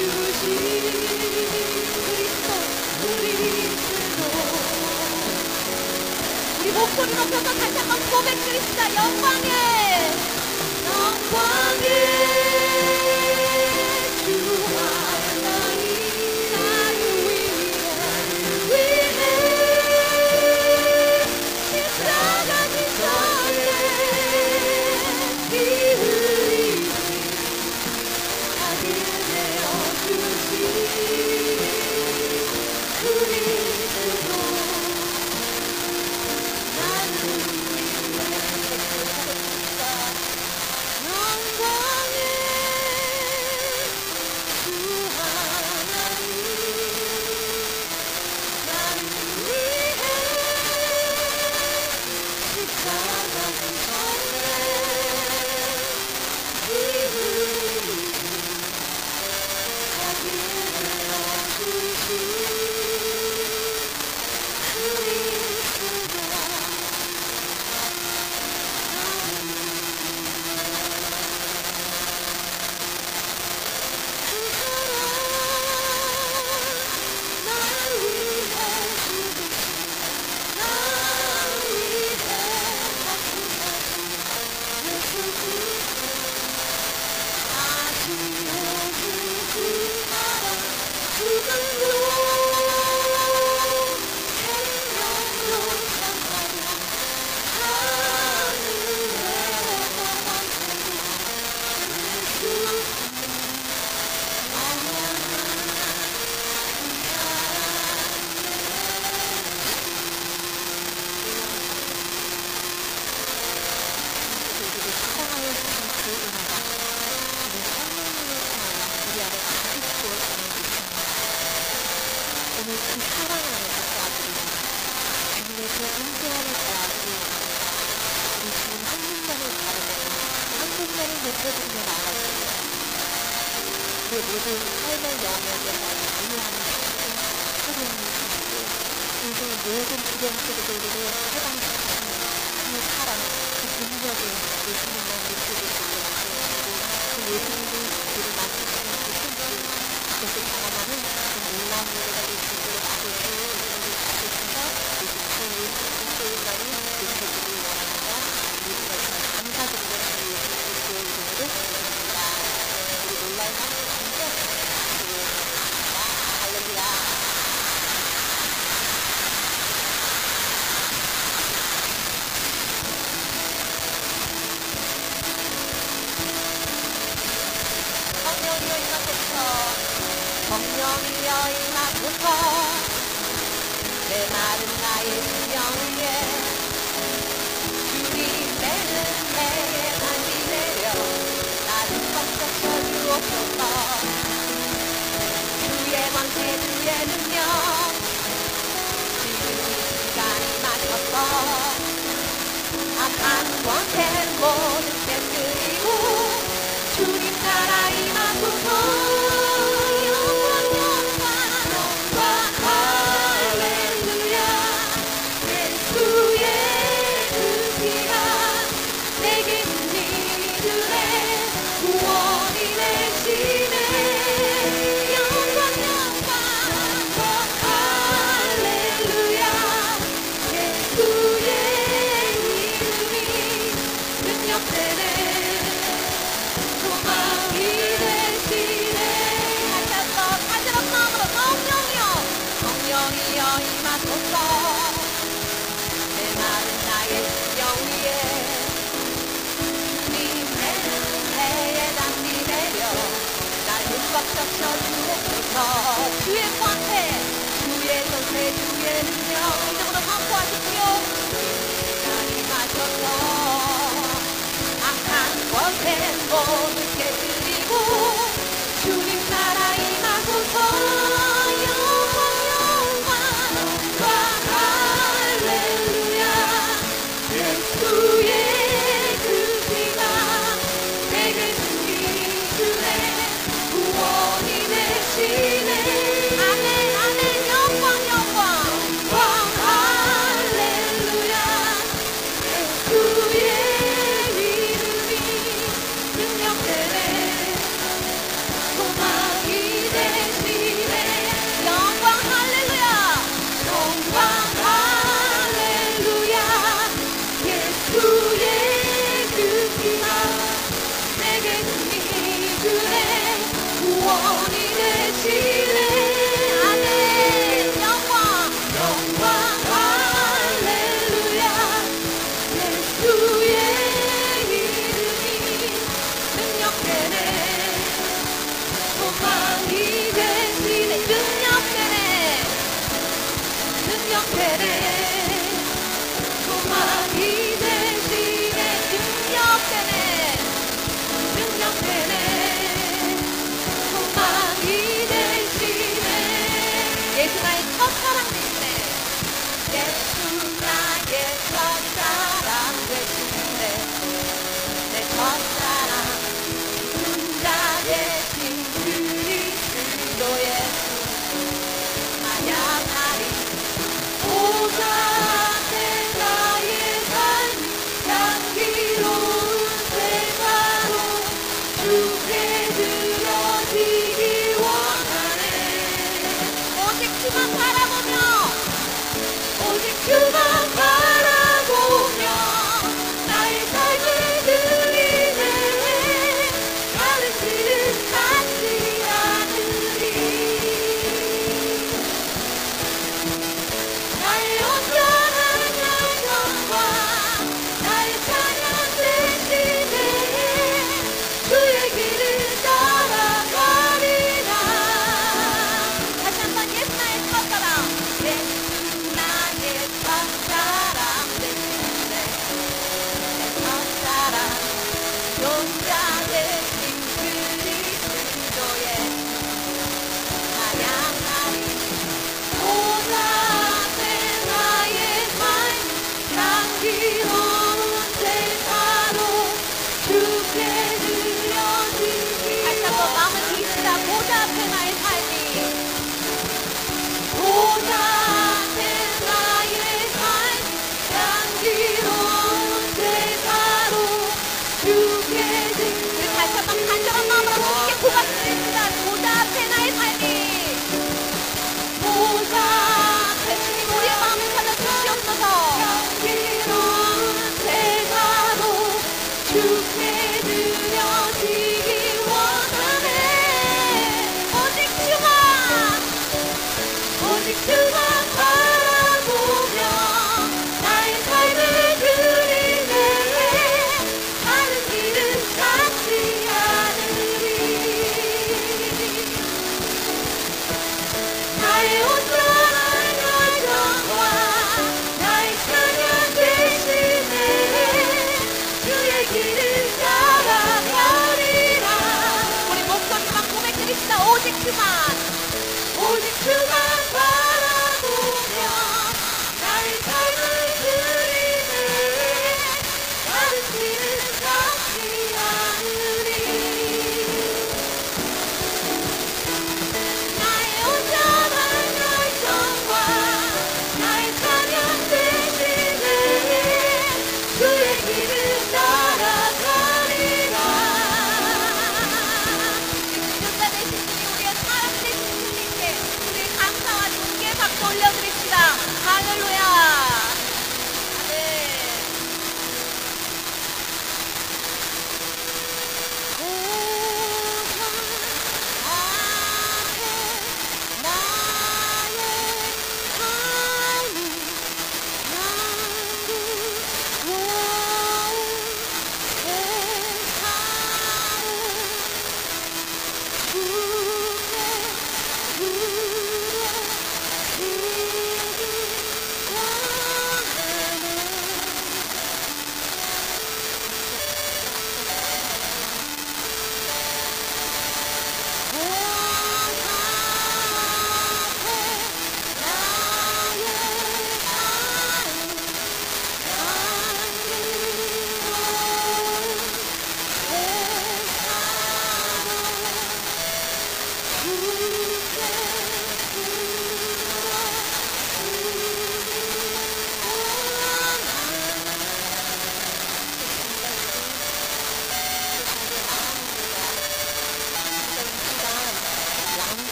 그 목소리 높여서 다시 한번 고백 드립시다. 영광에 영광에 불행 속에서도 해방시키시는 그 사랑, 그 능력을 예수님만 느끼게 되고 그 예수님이 우리를 만드시는 그 손길 그것을 경험하는 그 놀라운 노래가 될 수 있도록 아버지 우리를 가르쳐서 예수님의 일소일날이 느껴지길 원합니다. 모든 것을 감사드리며 주 예수 그리스도의 이름으로 기도합니다. 우리 놀라운 성령이여 임하소서 내 마른 나의 심령 위에 주님의 은혜에 단지 내려 나를 꽉 덮쳐주옵소서 주의 권세 주의 능력 지금 이 시간이 맞춰서 악한 권세 모두 깨뜨리고 주님 나라 임하소서 주의 권세 주의 권세 주의 능력 선포하십시오 시 악 능 Thank you.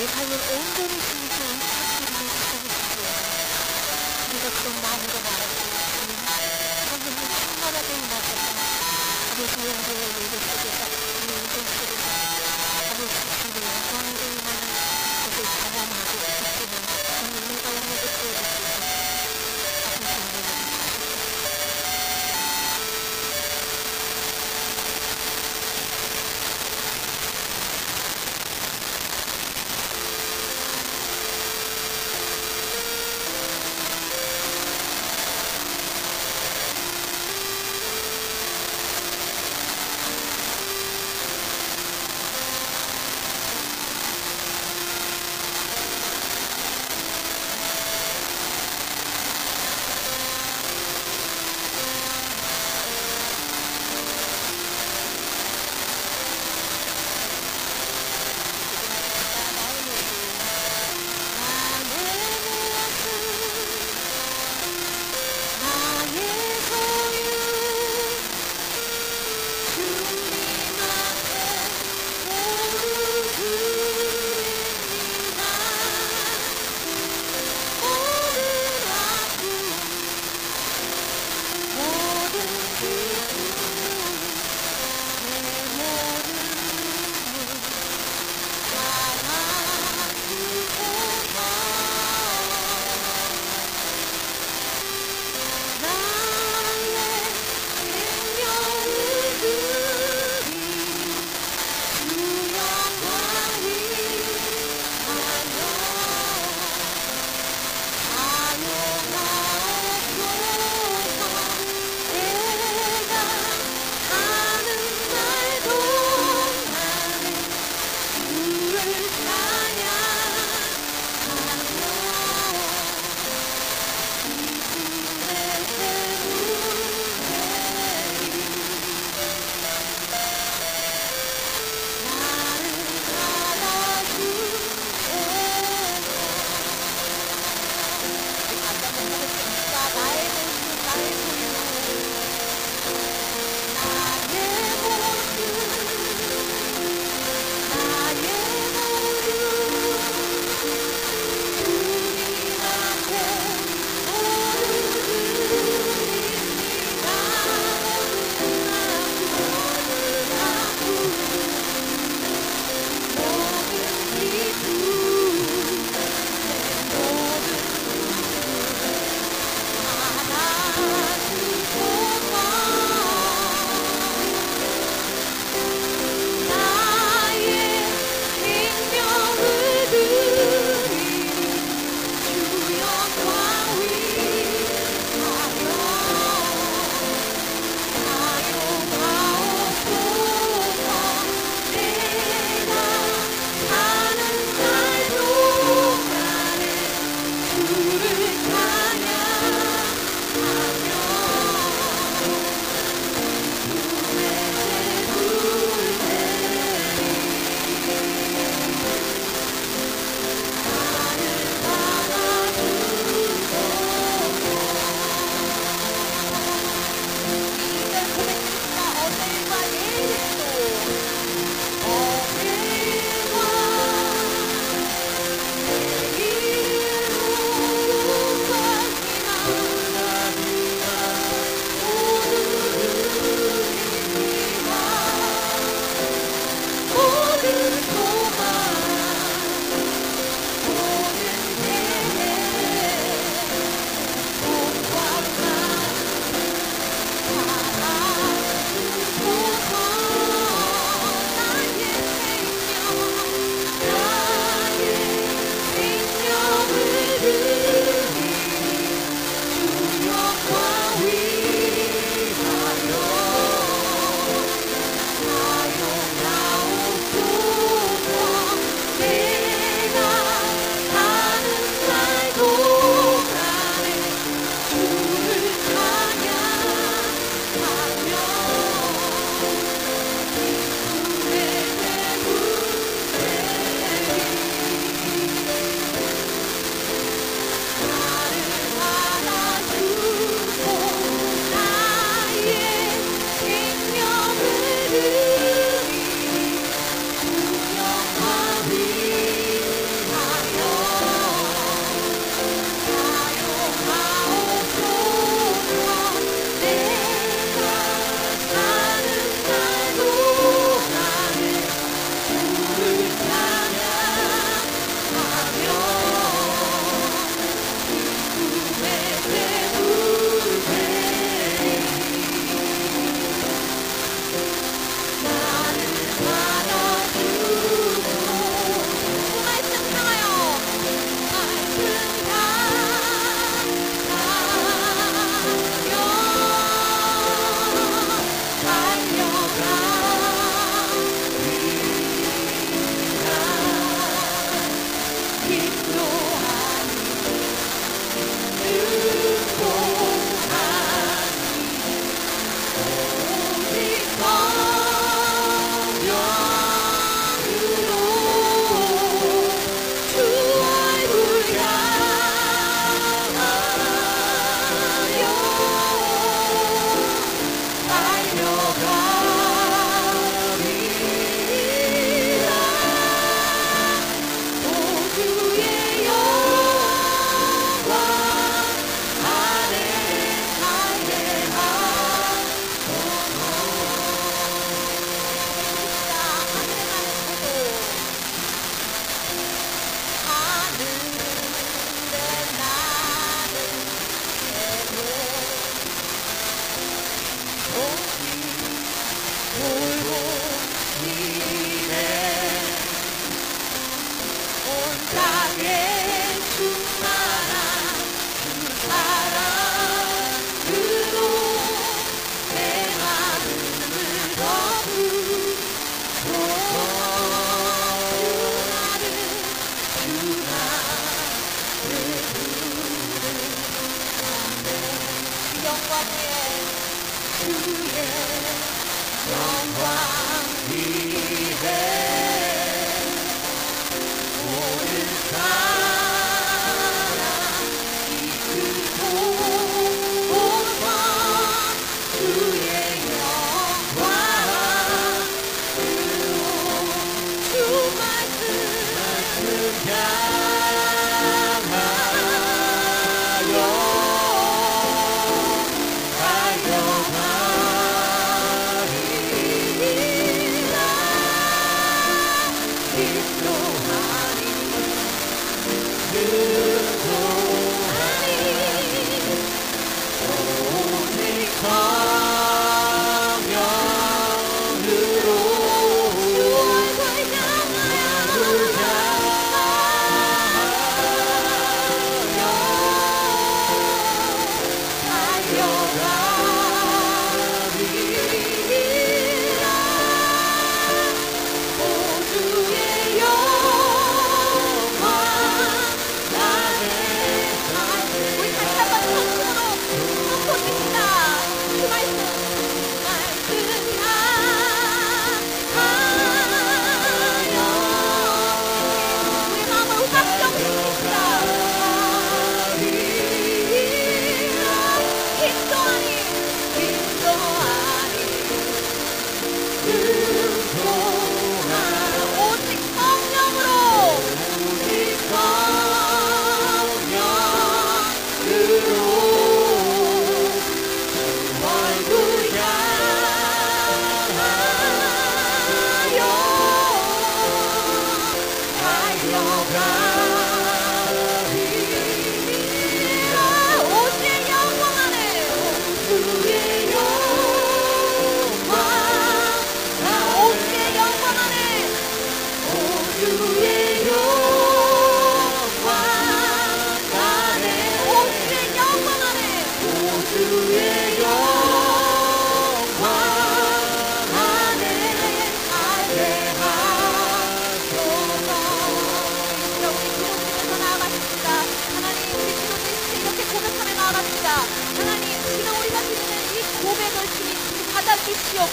예상을 온전히 준수한 학생들을 추천했고요. 이것도 마음으로 말하고 선생님 충만하게 임하셔서 우리 교양부의 예배 속에서 이 운동 속에서 아버지 주님의 영광을 임하는 것을 경험하고 있기를 우리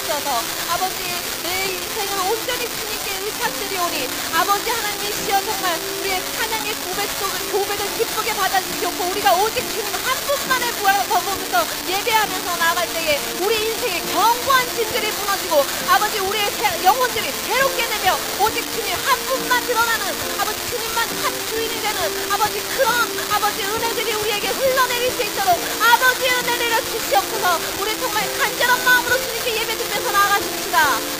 주시옵소서. 아버지 내 인생을 온전히 주님께 의탁드리오니 아버지 하나님이시여 정말 우리의 찬양의 고백 속을 고백을 기쁘게 받아주시옵고 우리가 오직 주님 한 분만을 부어보면서 예배하면서 나아갈 때에 우리 인생의 견고한 진들이 무너지고 아버지 우리의 새- 영혼들이 새롭게 되며 오직 주님 한 분만 드러나는 아버지 주님만 한 주인이 되는 아버지 그런 아버지 은혜들이 우리에게 흘러내릴 수 있도록 아버지 은혜 내려 주시옵소서. 우리 정말 간절한 마음으로 주님께 예배 드